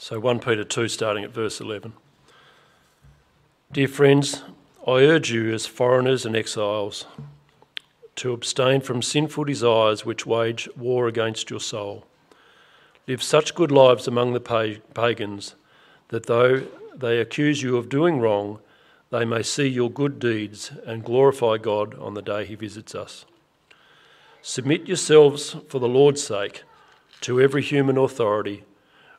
So 1 Peter 2, starting at verse 11. Dear friends, I urge you as foreigners and exiles to abstain from sinful desires which wage war against your soul. Live such good lives among the pagans that though they accuse you of doing wrong, they may see your good deeds and glorify God on the day he visits us. Submit yourselves for the Lord's sake to every human authority,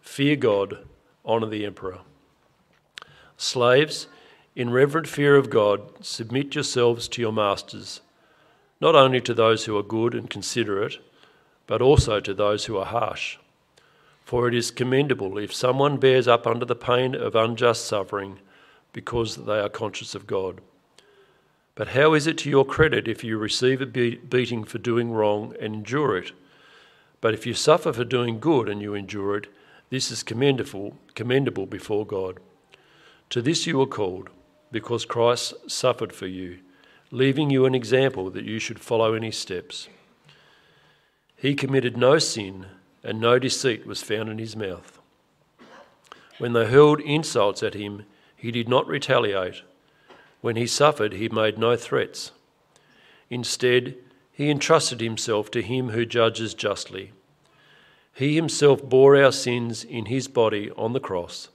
Fear God. Honour the emperor. Slaves, in reverent fear of God, submit yourselves to your masters, not only to those who are good and considerate, but also to those who are harsh. For it is commendable if someone bears up under the pain of unjust suffering because they are conscious of God. But how is it to your credit if you receive a beating for doing wrong and endure it? But if you suffer for doing good and you endure it, this is commendable, commendable before God. To this you were called, because Christ suffered for you, leaving you an example that you should follow in his steps. He committed no sin, and no deceit was found in his mouth. When they hurled insults at him, he did not retaliate. When he suffered, he made no threats. Instead, he entrusted himself to him who judges justly. He himself bore our sins in his body on the cross,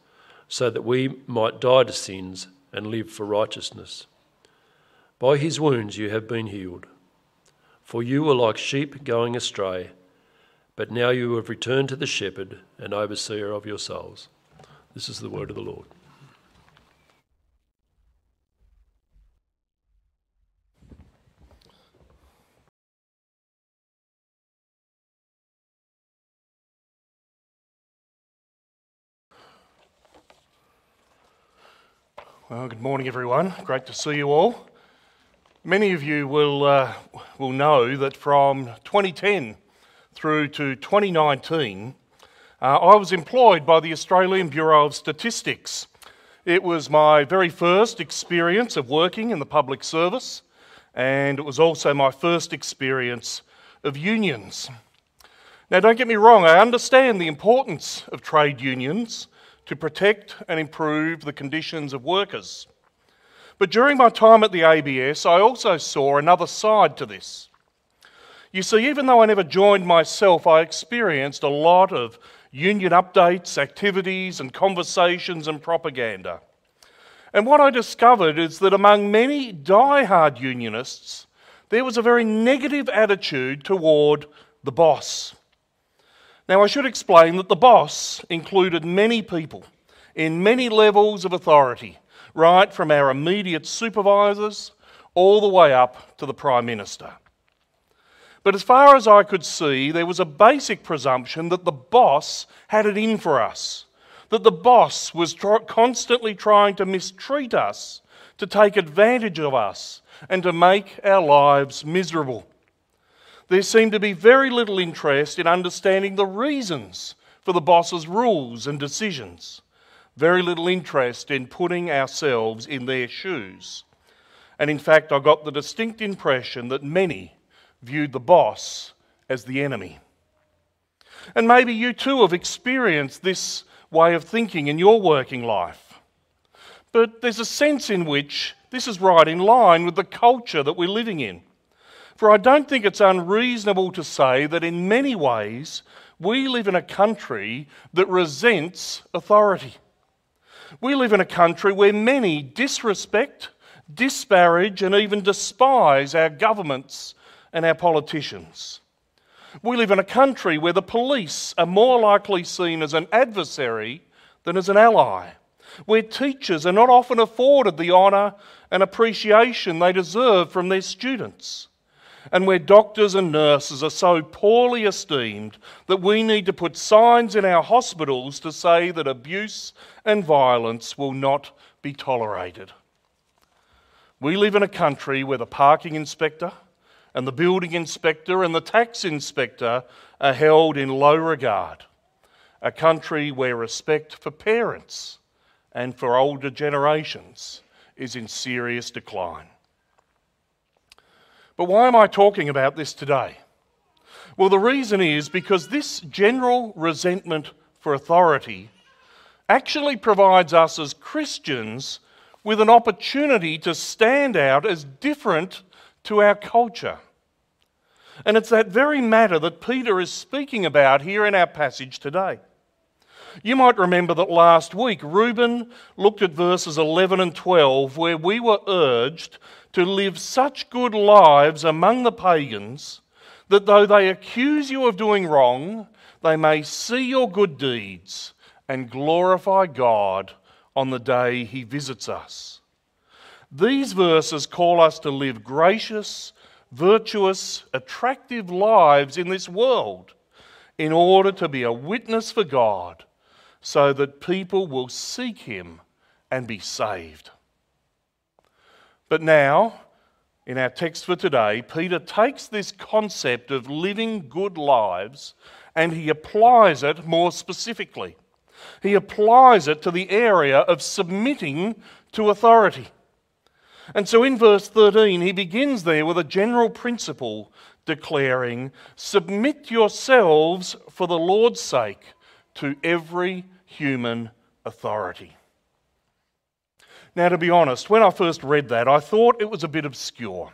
so that we might die to sins and live for righteousness. By his wounds you have been healed. For you were like sheep going astray, but now you have returned to the shepherd and overseer of your souls. This is the word of the Lord. Well, good morning, everyone. Great to see you all. Many of you will, uh, will know that from 2010 through to 2019, uh, I was employed by the Australian Bureau of Statistics. It was my very first experience of working in the public service, and it was also my first experience of unions. Now, don't get me wrong, I understand the importance of trade unions to protect and improve the conditions of workers. But during my time at the ABS, I also saw another side to this. You see, even though I never joined myself, I experienced a lot of union updates, activities, and conversations and propaganda. And what I discovered is that among many die-hard unionists, there was a very negative attitude toward the boss. Now, I should explain that the boss included many people in many levels of authority, right from our immediate supervisors all the way up to the Prime Minister. But as far as I could see, there was a basic presumption that the boss had it in for us, that the boss was tr- constantly trying to mistreat us, to take advantage of us, and to make our lives miserable there seemed to be very little interest in understanding the reasons for the boss's rules and decisions, very little interest in putting ourselves in their shoes. And in fact, I got the distinct impression that many viewed the boss as the enemy. And maybe you too have experienced this way of thinking in your working life. But there's a sense in which this is right in line with the culture that we're living in. For I don't think it's unreasonable to say that in many ways we live in a country that resents authority. We live in a country where many disrespect, disparage, and even despise our governments and our politicians. We live in a country where the police are more likely seen as an adversary than as an ally, where teachers are not often afforded the honour and appreciation they deserve from their students and where doctors and nurses are so poorly esteemed that we need to put signs in our hospitals to say that abuse and violence will not be tolerated. We live in a country where the parking inspector and the building inspector and the tax inspector are held in low regard. A country where respect for parents and for older generations is in serious decline. But why am I talking about this today? Well, the reason is because this general resentment for authority actually provides us as Christians with an opportunity to stand out as different to our culture. And it's that very matter that Peter is speaking about here in our passage today. You might remember that last week Reuben looked at verses 11 and 12, where we were urged to live such good lives among the pagans that though they accuse you of doing wrong, they may see your good deeds and glorify God on the day he visits us. These verses call us to live gracious, virtuous, attractive lives in this world in order to be a witness for God so that people will seek him and be saved. But now, in our text for today, Peter takes this concept of living good lives and he applies it more specifically. He applies it to the area of submitting to authority. And so in verse 13, he begins there with a general principle declaring, Submit yourselves for the Lord's sake to every human authority. Now, to be honest, when I first read that, I thought it was a bit obscure.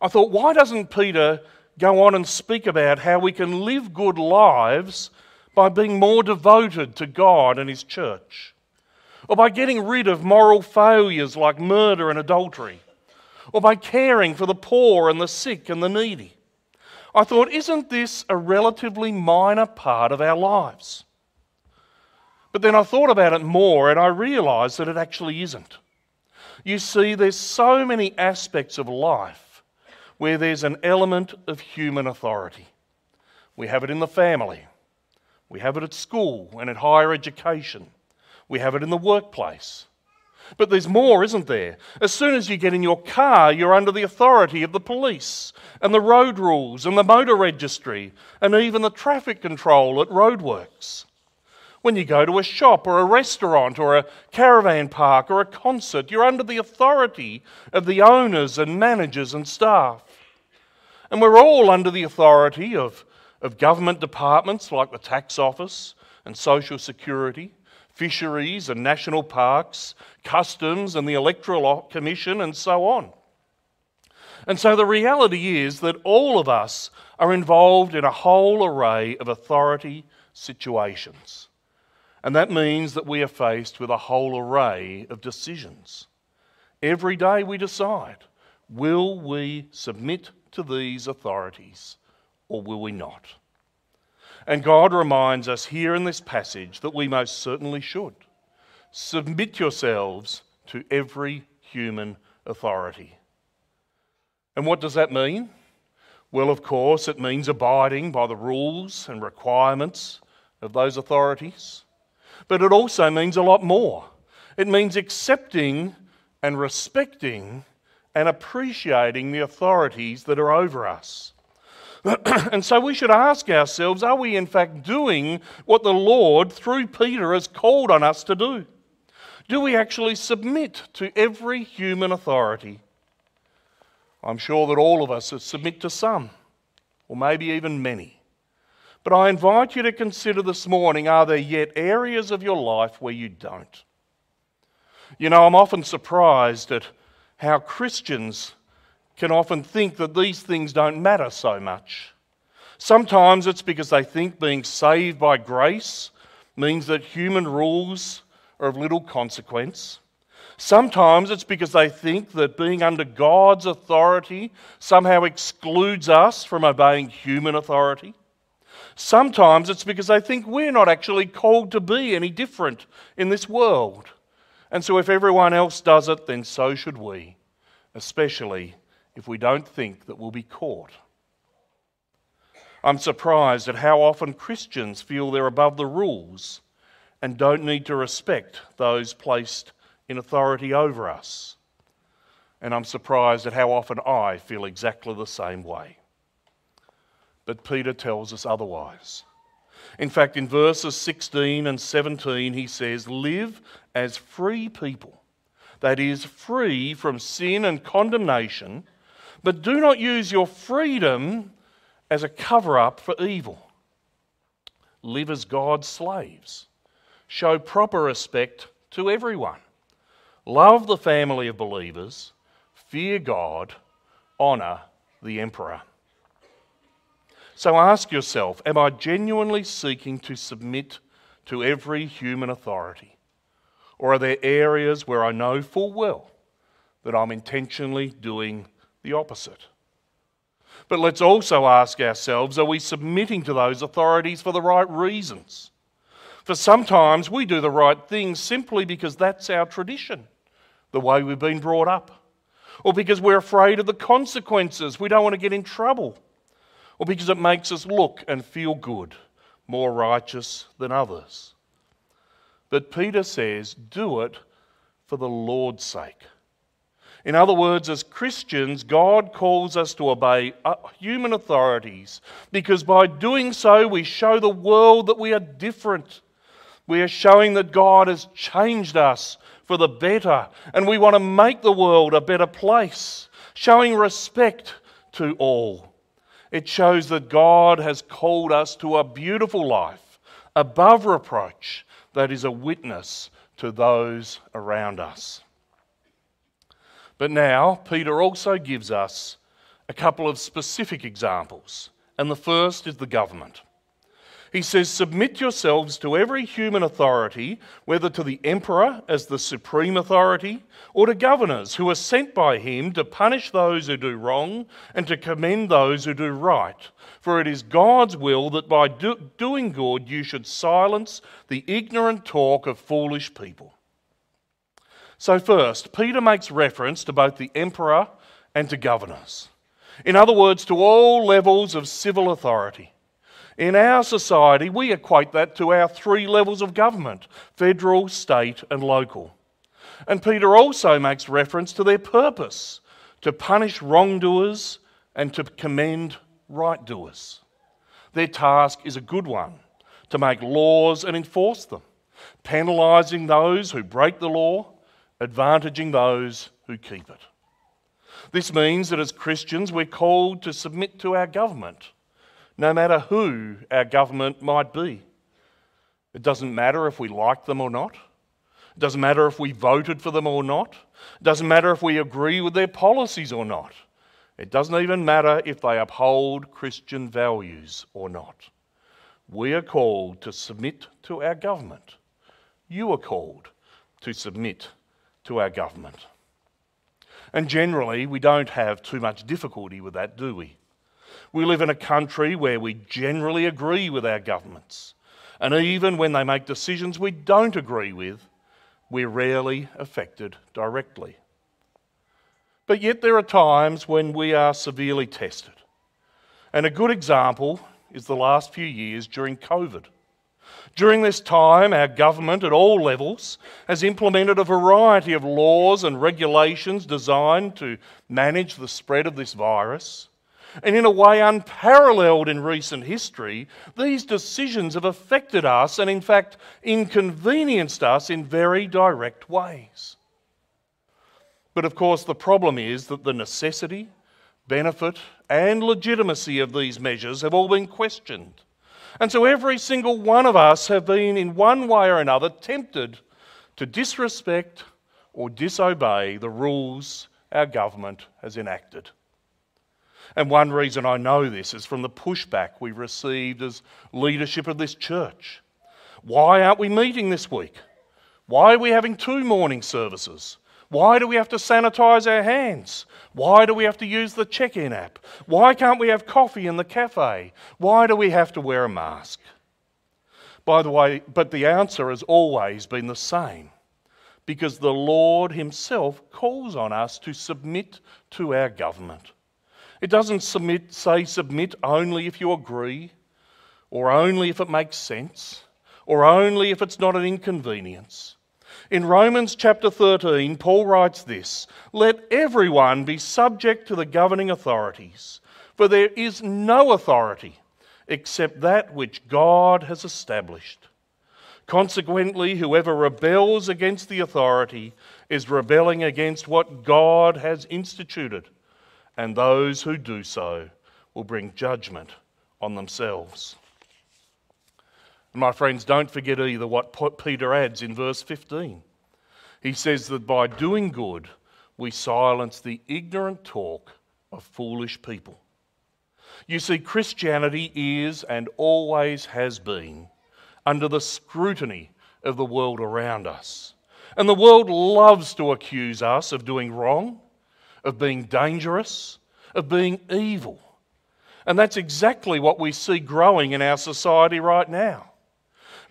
I thought, why doesn't Peter go on and speak about how we can live good lives by being more devoted to God and His church? Or by getting rid of moral failures like murder and adultery? Or by caring for the poor and the sick and the needy? I thought, isn't this a relatively minor part of our lives? But then I thought about it more and I realised that it actually isn't. You see, there's so many aspects of life where there's an element of human authority. We have it in the family, we have it at school and at higher education, we have it in the workplace. But there's more, isn't there? As soon as you get in your car, you're under the authority of the police and the road rules and the motor registry and even the traffic control at roadworks. When you go to a shop or a restaurant or a caravan park or a concert, you're under the authority of the owners and managers and staff. And we're all under the authority of, of government departments like the tax office and social security, fisheries and national parks, customs and the electoral commission, and so on. And so the reality is that all of us are involved in a whole array of authority situations. And that means that we are faced with a whole array of decisions. Every day we decide will we submit to these authorities or will we not? And God reminds us here in this passage that we most certainly should. Submit yourselves to every human authority. And what does that mean? Well, of course, it means abiding by the rules and requirements of those authorities. But it also means a lot more. It means accepting and respecting and appreciating the authorities that are over us. and so we should ask ourselves are we in fact doing what the Lord, through Peter, has called on us to do? Do we actually submit to every human authority? I'm sure that all of us submit to some, or maybe even many. But I invite you to consider this morning are there yet areas of your life where you don't? You know, I'm often surprised at how Christians can often think that these things don't matter so much. Sometimes it's because they think being saved by grace means that human rules are of little consequence. Sometimes it's because they think that being under God's authority somehow excludes us from obeying human authority. Sometimes it's because they think we're not actually called to be any different in this world. And so if everyone else does it, then so should we, especially if we don't think that we'll be caught. I'm surprised at how often Christians feel they're above the rules and don't need to respect those placed in authority over us. And I'm surprised at how often I feel exactly the same way. But Peter tells us otherwise. In fact, in verses 16 and 17, he says, Live as free people, that is, free from sin and condemnation, but do not use your freedom as a cover up for evil. Live as God's slaves. Show proper respect to everyone. Love the family of believers. Fear God. Honour the emperor. So ask yourself Am I genuinely seeking to submit to every human authority? Or are there areas where I know full well that I'm intentionally doing the opposite? But let's also ask ourselves are we submitting to those authorities for the right reasons? For sometimes we do the right thing simply because that's our tradition, the way we've been brought up, or because we're afraid of the consequences, we don't want to get in trouble, or because it makes us look and feel good, more righteous than others. But Peter says, do it for the Lord's sake. In other words, as Christians, God calls us to obey uh, human authorities because by doing so, we show the world that we are different. We are showing that God has changed us for the better and we want to make the world a better place, showing respect to all. It shows that God has called us to a beautiful life above reproach that is a witness to those around us. But now, Peter also gives us a couple of specific examples, and the first is the government. He says, Submit yourselves to every human authority, whether to the emperor as the supreme authority, or to governors who are sent by him to punish those who do wrong and to commend those who do right. For it is God's will that by do- doing good you should silence the ignorant talk of foolish people. So, first, Peter makes reference to both the emperor and to governors. In other words, to all levels of civil authority. In our society, we equate that to our three levels of government federal, state, and local. And Peter also makes reference to their purpose to punish wrongdoers and to commend rightdoers. Their task is a good one to make laws and enforce them, penalising those who break the law advantaging those who keep it. This means that as Christians, we're called to submit to our government, no matter who our government might be. It doesn't matter if we like them or not. It doesn't matter if we voted for them or not. It doesn't matter if we agree with their policies or not. It doesn't even matter if they uphold Christian values or not. We are called to submit to our government. You are called to submit to our government. And generally, we don't have too much difficulty with that, do we? We live in a country where we generally agree with our governments. And even when they make decisions we don't agree with, we're rarely affected directly. But yet, there are times when we are severely tested. And a good example is the last few years during COVID. During this time, our government at all levels has implemented a variety of laws and regulations designed to manage the spread of this virus. And in a way unparalleled in recent history, these decisions have affected us and, in fact, inconvenienced us in very direct ways. But of course, the problem is that the necessity, benefit, and legitimacy of these measures have all been questioned. And so every single one of us have been, in one way or another, tempted to disrespect or disobey the rules our government has enacted. And one reason I know this is from the pushback we've received as leadership of this church. Why aren't we meeting this week? Why are we having two morning services? Why do we have to sanitize our hands? Why do we have to use the check in app? Why can't we have coffee in the cafe? Why do we have to wear a mask? By the way, but the answer has always been the same because the Lord Himself calls on us to submit to our government. It doesn't submit, say submit only if you agree, or only if it makes sense, or only if it's not an inconvenience. In Romans chapter 13, Paul writes this Let everyone be subject to the governing authorities, for there is no authority except that which God has established. Consequently, whoever rebels against the authority is rebelling against what God has instituted, and those who do so will bring judgment on themselves. My friends, don't forget either what Peter adds in verse 15. He says that by doing good, we silence the ignorant talk of foolish people. You see, Christianity is and always has been under the scrutiny of the world around us. And the world loves to accuse us of doing wrong, of being dangerous, of being evil. And that's exactly what we see growing in our society right now.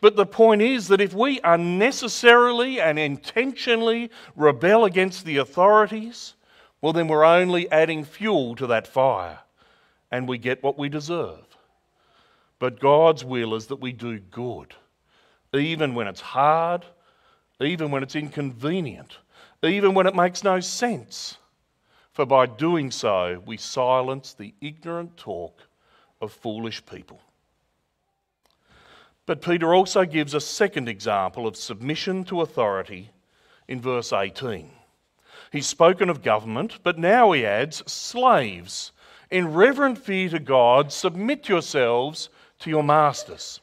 But the point is that if we unnecessarily and intentionally rebel against the authorities, well, then we're only adding fuel to that fire and we get what we deserve. But God's will is that we do good, even when it's hard, even when it's inconvenient, even when it makes no sense. For by doing so, we silence the ignorant talk of foolish people. But Peter also gives a second example of submission to authority in verse 18. He's spoken of government, but now he adds slaves. In reverent fear to God, submit yourselves to your masters.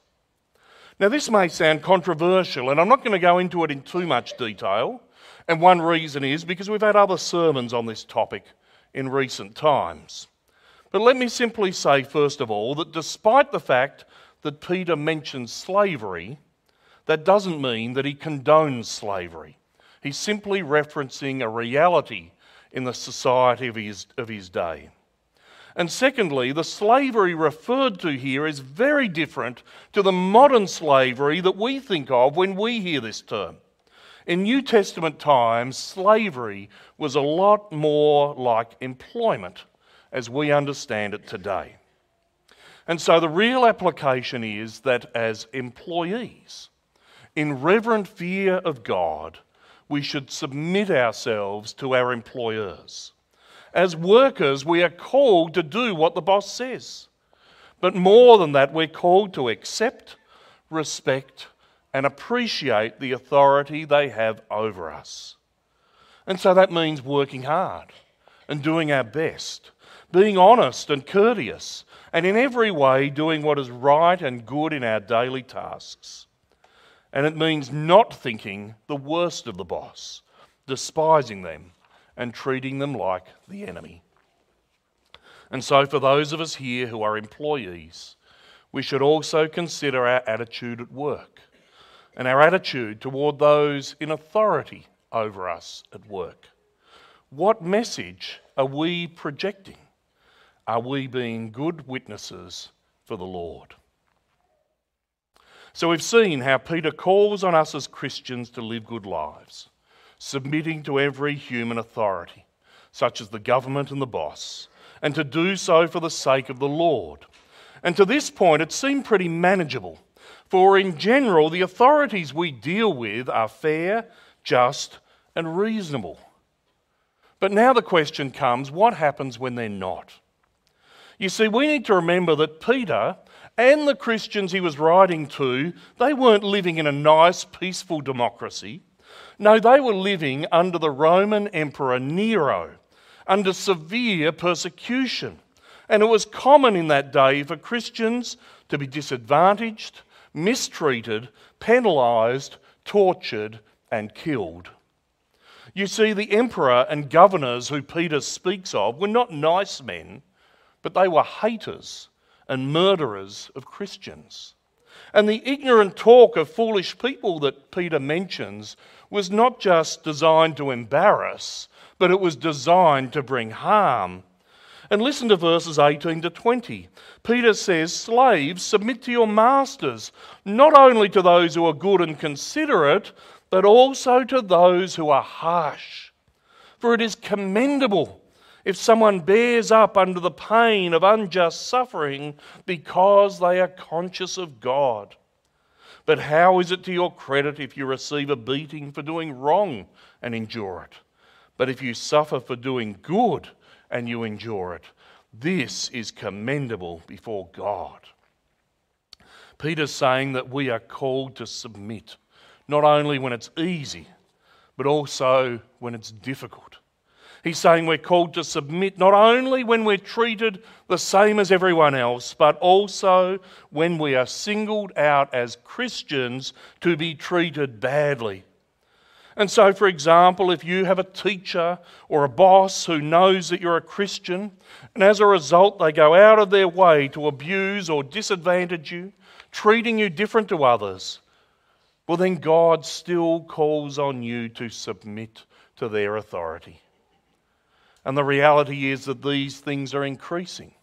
Now, this may sound controversial, and I'm not going to go into it in too much detail. And one reason is because we've had other sermons on this topic in recent times. But let me simply say, first of all, that despite the fact that Peter mentions slavery, that doesn't mean that he condones slavery. He's simply referencing a reality in the society of his, of his day. And secondly, the slavery referred to here is very different to the modern slavery that we think of when we hear this term. In New Testament times, slavery was a lot more like employment as we understand it today. And so the real application is that as employees, in reverent fear of God, we should submit ourselves to our employers. As workers, we are called to do what the boss says. But more than that, we're called to accept, respect, and appreciate the authority they have over us. And so that means working hard and doing our best, being honest and courteous, and in every way doing what is right and good in our daily tasks. And it means not thinking the worst of the boss, despising them, and treating them like the enemy. And so, for those of us here who are employees, we should also consider our attitude at work and our attitude toward those in authority over us at work. What message are we projecting? Are we being good witnesses for the Lord? So we've seen how Peter calls on us as Christians to live good lives, submitting to every human authority, such as the government and the boss, and to do so for the sake of the Lord. And to this point, it seemed pretty manageable, for in general, the authorities we deal with are fair, just, and reasonable. But now the question comes what happens when they're not? You see, we need to remember that Peter and the Christians he was writing to, they weren't living in a nice, peaceful democracy. No, they were living under the Roman Emperor Nero, under severe persecution. And it was common in that day for Christians to be disadvantaged, mistreated, penalised, tortured, and killed. You see, the emperor and governors who Peter speaks of were not nice men but they were haters and murderers of Christians. And the ignorant talk of foolish people that Peter mentions was not just designed to embarrass, but it was designed to bring harm. And listen to verses 18 to 20. Peter says, Slaves, submit to your masters, not only to those who are good and considerate, but also to those who are harsh. For it is commendable if someone bears up under the pain of unjust suffering because they are conscious of God. But how is it to your credit if you receive a beating for doing wrong and endure it? But if you suffer for doing good and you endure it, this is commendable before God. Peter's saying that we are called to submit, not only when it's easy, but also when it's difficult. He's saying we're called to submit not only when we're treated the same as everyone else, but also when we are singled out as Christians to be treated badly. And so, for example, if you have a teacher or a boss who knows that you're a Christian, and as a result they go out of their way to abuse or disadvantage you, treating you different to others, well, then God still calls on you to submit to their authority. And the reality is that these things are increasing.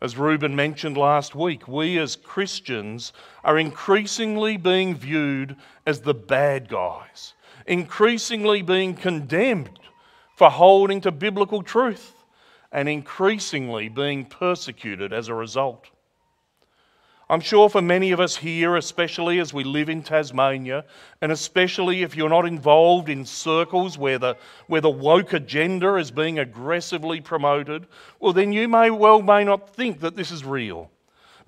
As Ruben mentioned last week, we as Christians are increasingly being viewed as the bad guys, increasingly being condemned for holding to biblical truth, and increasingly being persecuted as a result. I'm sure for many of us here, especially as we live in Tasmania, and especially if you're not involved in circles where the, where the woke agenda is being aggressively promoted, well, then you may well may not think that this is real.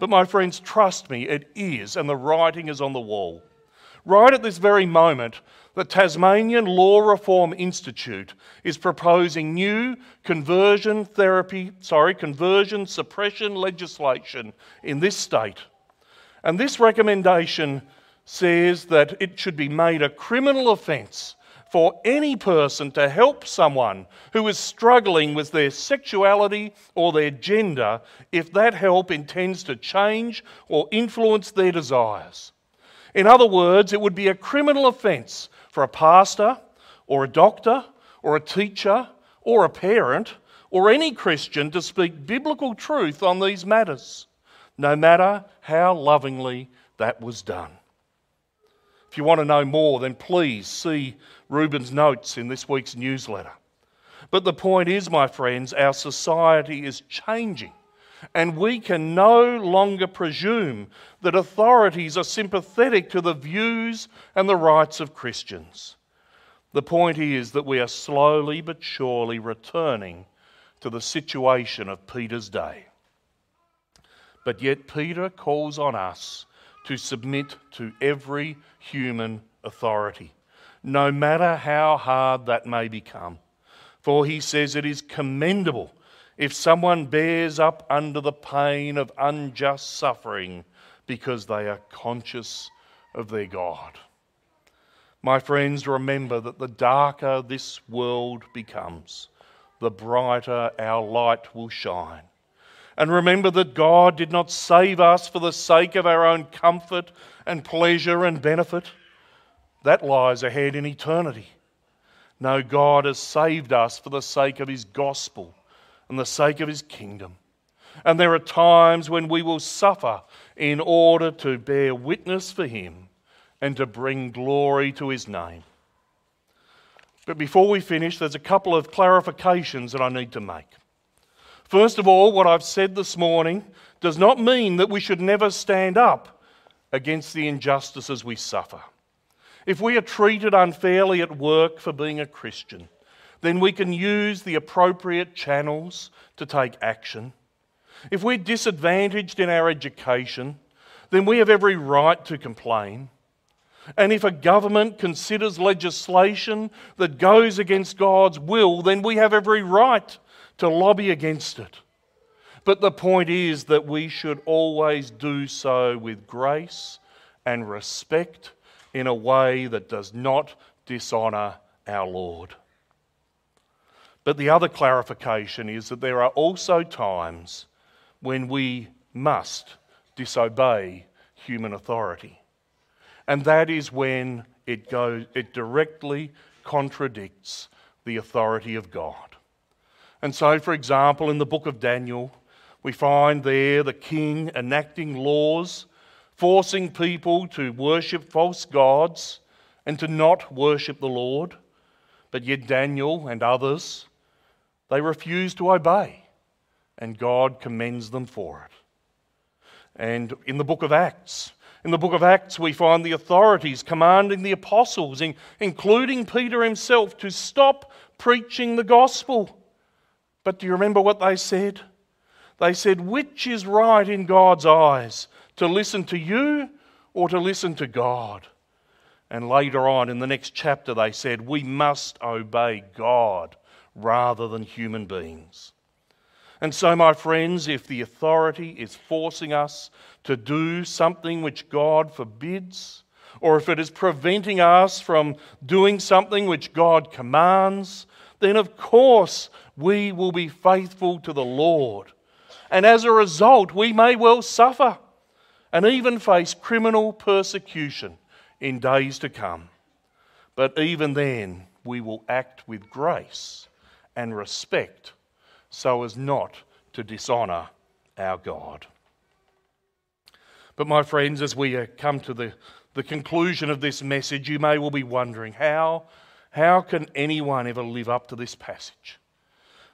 But my friends, trust me, it is, and the writing is on the wall. Right at this very moment, the Tasmanian Law Reform Institute is proposing new conversion therapy, sorry, conversion suppression legislation in this state. And this recommendation says that it should be made a criminal offence for any person to help someone who is struggling with their sexuality or their gender if that help intends to change or influence their desires. In other words, it would be a criminal offence for a pastor or a doctor or a teacher or a parent or any Christian to speak biblical truth on these matters, no matter how lovingly that was done. If you want to know more, then please see Ruben's notes in this week's newsletter. But the point is, my friends, our society is changing. And we can no longer presume that authorities are sympathetic to the views and the rights of Christians. The point is that we are slowly but surely returning to the situation of Peter's day. But yet, Peter calls on us to submit to every human authority, no matter how hard that may become. For he says it is commendable if someone bears up under the pain of unjust suffering because they are conscious of their God. My friends, remember that the darker this world becomes, the brighter our light will shine. And remember that God did not save us for the sake of our own comfort and pleasure and benefit. That lies ahead in eternity. No, God has saved us for the sake of His gospel and the sake of his kingdom. And there are times when we will suffer in order to bear witness for him and to bring glory to his name. But before we finish, there's a couple of clarifications that I need to make. First of all, what I've said this morning does not mean that we should never stand up against the injustices we suffer. If we are treated unfairly at work for being a Christian, then we can use the appropriate channels to take action. If we're disadvantaged in our education, then we have every right to complain. And if a government considers legislation that goes against God's will, then we have every right to lobby against it. But the point is that we should always do so with grace and respect in a way that does not dishonour our Lord. But the other clarification is that there are also times when we must disobey human authority. And that is when it, goes, it directly contradicts the authority of God. And so, for example, in the book of Daniel, we find there the king enacting laws, forcing people to worship false gods and to not worship the Lord. But yet, Daniel and others, they refuse to obey, and God commends them for it. And in the book of Acts, in the book of Acts, we find the authorities commanding the apostles, including Peter himself, to stop preaching the gospel. But do you remember what they said? They said, Which is right in God's eyes, to listen to you or to listen to God? And later on in the next chapter, they said, We must obey God rather than human beings. And so, my friends, if the authority is forcing us to do something which God forbids, or if it is preventing us from doing something which God commands, then of course we will be faithful to the Lord. And as a result, we may well suffer and even face criminal persecution in days to come. But even then, we will act with grace and respect so as not to dishonour our God. But, my friends, as we uh, come to the, the conclusion of this message, you may well be wondering how, how can anyone ever live up to this passage?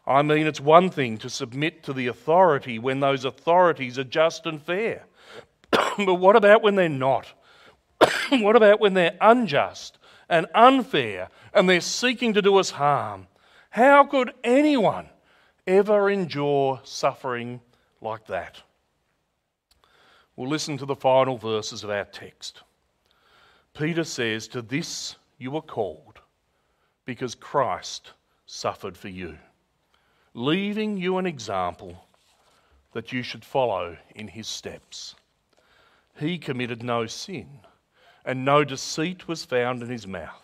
I mean, it's one thing to submit to the authority when those authorities are just and fair. but what about when they're not? what about when they're unjust and unfair and they're seeking to do us harm? How could anyone ever endure suffering like that? We'll listen to the final verses of our text. Peter says, To this you were called, because Christ suffered for you, leaving you an example that you should follow in his steps. He committed no sin, and no deceit was found in his mouth.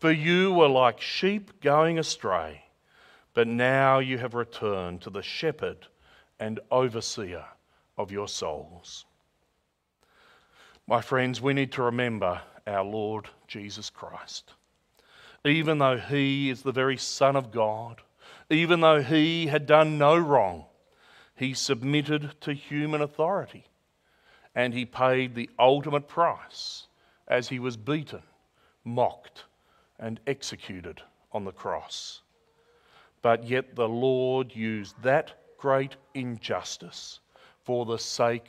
For you were like sheep going astray, but now you have returned to the shepherd and overseer of your souls. My friends, we need to remember our Lord Jesus Christ. Even though he is the very Son of God, even though he had done no wrong, he submitted to human authority and he paid the ultimate price as he was beaten, mocked, and executed on the cross. But yet the Lord used that great injustice for the sake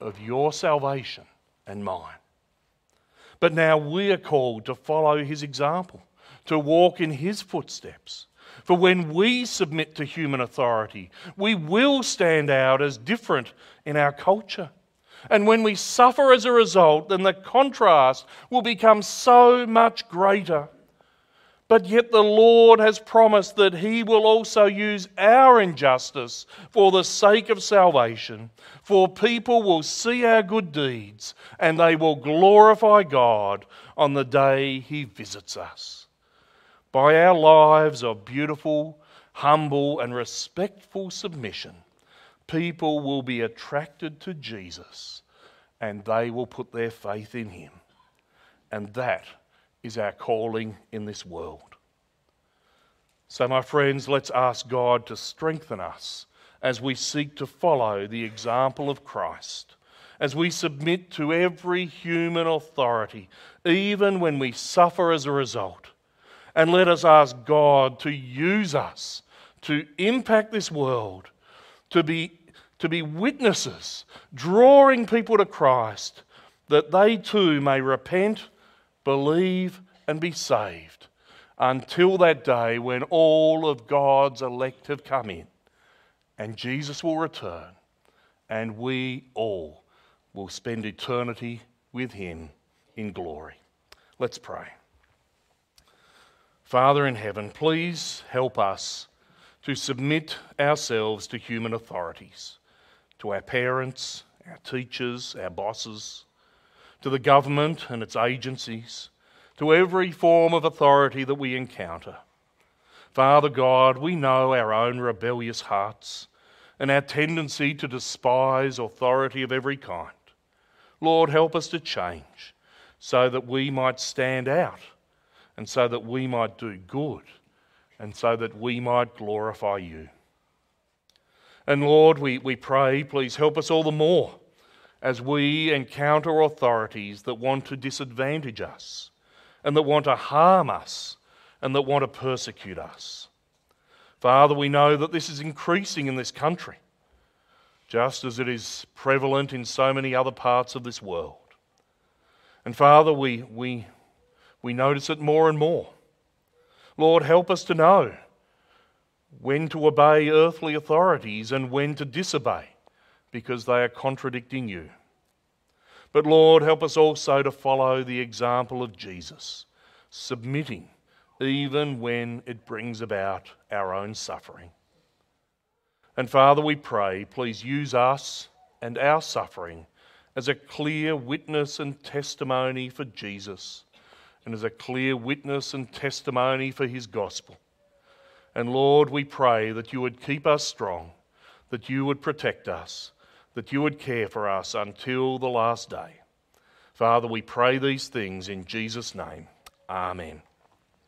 of your salvation and mine. But now we are called to follow his example, to walk in his footsteps. For when we submit to human authority, we will stand out as different in our culture. And when we suffer as a result, then the contrast will become so much greater. But yet the Lord has promised that He will also use our injustice for the sake of salvation. For people will see our good deeds and they will glorify God on the day He visits us. By our lives of beautiful, humble, and respectful submission, people will be attracted to Jesus and they will put their faith in Him. And that is our calling in this world. So, my friends, let's ask God to strengthen us as we seek to follow the example of Christ, as we submit to every human authority, even when we suffer as a result. And let us ask God to use us to impact this world, to be, to be witnesses, drawing people to Christ, that they too may repent believe, and be saved until that day when all of God's elect have come in and Jesus will return and we all will spend eternity with him in glory. Let's pray. Father in heaven, please help us to submit ourselves to human authorities, to our parents, our teachers, our bosses, to the government and its agencies, to every form of authority that we encounter. Father God, we know our own rebellious hearts and our tendency to despise authority of every kind. Lord, help us to change so that we might stand out and so that we might do good and so that we might glorify you. And Lord, we, we pray, please help us all the more as we encounter authorities that want to disadvantage us and that want to harm us and that want to persecute us. Father, we know that this is increasing in this country, just as it is prevalent in so many other parts of this world. And Father, we, we, we notice it more and more. Lord, help us to know when to obey earthly authorities and when to disobey because they are contradicting you. But Lord, help us also to follow the example of Jesus, submitting even when it brings about our own suffering. And Father, we pray, please use us and our suffering as a clear witness and testimony for Jesus and as a clear witness and testimony for his gospel. And Lord, we pray that you would keep us strong, that you would protect us, that you would care for us until the last day. Father, we pray these things in Jesus' name. Amen.